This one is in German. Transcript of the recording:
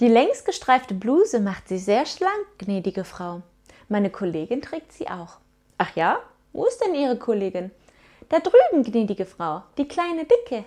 Die längst gestreifte Bluse macht sie sehr schlank, gnädige Frau. Meine Kollegin trägt sie auch. Ach ja? Wo ist denn Ihre Kollegin? Da drüben, gnädige Frau, die kleine Dicke.